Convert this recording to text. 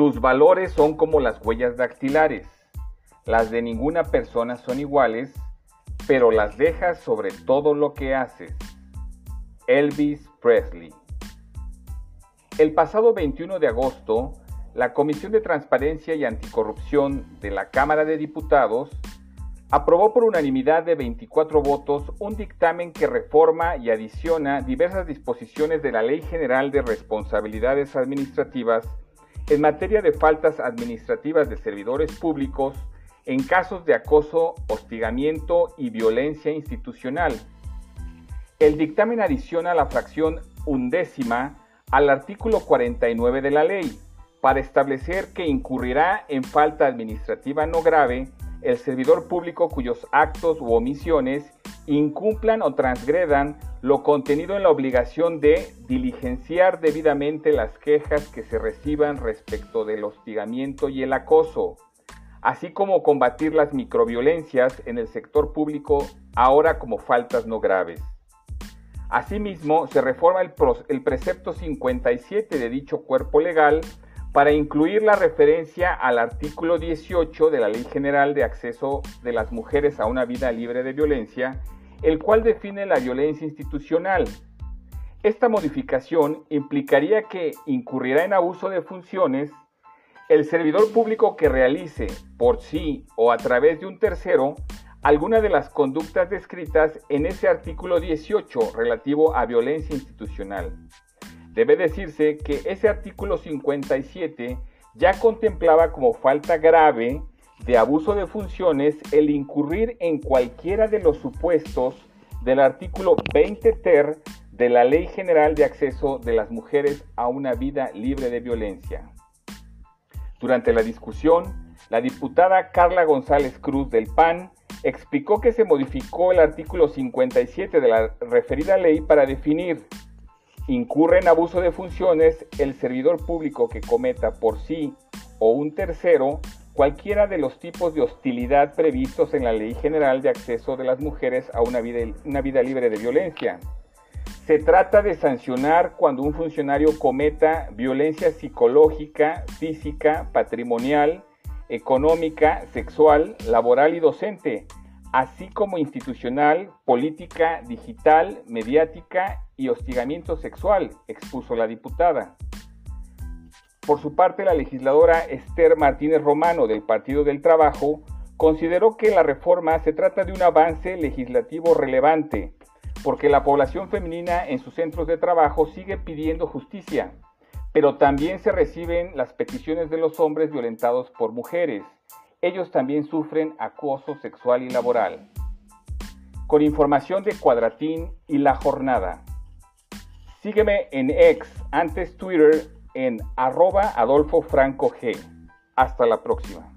Tus valores son como las huellas dactilares. Las de ninguna persona son iguales, pero las dejas sobre todo lo que haces. Elvis Presley. El pasado 21 de agosto, la Comisión de Transparencia y Anticorrupción de la Cámara de Diputados aprobó por unanimidad de 24 votos un dictamen que reforma y adiciona diversas disposiciones de la Ley General de Responsabilidades Administrativas en materia de faltas administrativas de servidores públicos en casos de acoso, hostigamiento y violencia institucional. El dictamen adiciona la fracción undécima al artículo 49 de la ley para establecer que incurrirá en falta administrativa no grave el servidor público cuyos actos u omisiones incumplan o transgredan lo contenido en la obligación de diligenciar debidamente las quejas que se reciban respecto del hostigamiento y el acoso, así como combatir las microviolencias en el sector público ahora como faltas no graves. Asimismo, se reforma el, precepto 57 de dicho cuerpo legal para incluir la referencia al artículo 18 de la Ley General de Acceso de las Mujeres a una Vida Libre de Violencia, el cual define la violencia institucional. Esta modificación implicaría que incurrirá en abuso de funciones el servidor público que realice por sí o a través de un tercero alguna de las conductas descritas en ese artículo 18 relativo a violencia institucional. Debe decirse que ese artículo 57 ya contemplaba como falta grave de abuso de funciones el incurrir en cualquiera de los supuestos del artículo 20 ter de la Ley General de Acceso de las Mujeres a una Vida Libre de Violencia. Durante la discusión, la diputada Carla González Cruz del PAN explicó que se modificó el artículo 57 de la referida ley para definir incurre en abuso de funciones el servidor público que cometa por sí o un tercero cualquiera de los tipos de hostilidad previstos en la Ley General de Acceso de las Mujeres a una vida, una vida libre de violencia. Se trata de sancionar cuando un funcionario cometa violencia psicológica, física, patrimonial, económica, sexual, laboral y docente, así como institucional, política, digital, mediática y hostigamiento sexual, expuso la diputada. Por su parte, la legisladora Esther Martínez Romano del Partido del Trabajo consideró que la reforma se trata de un avance legislativo relevante, porque la población femenina en sus centros de trabajo sigue pidiendo justicia, pero también se reciben las peticiones de los hombres violentados por mujeres. Ellos también sufren acoso sexual y laboral. Con información de Cuadratín y La Jornada. Sígueme en X, antes Twitter, en arroba Adolfo Franco G. Hasta la próxima.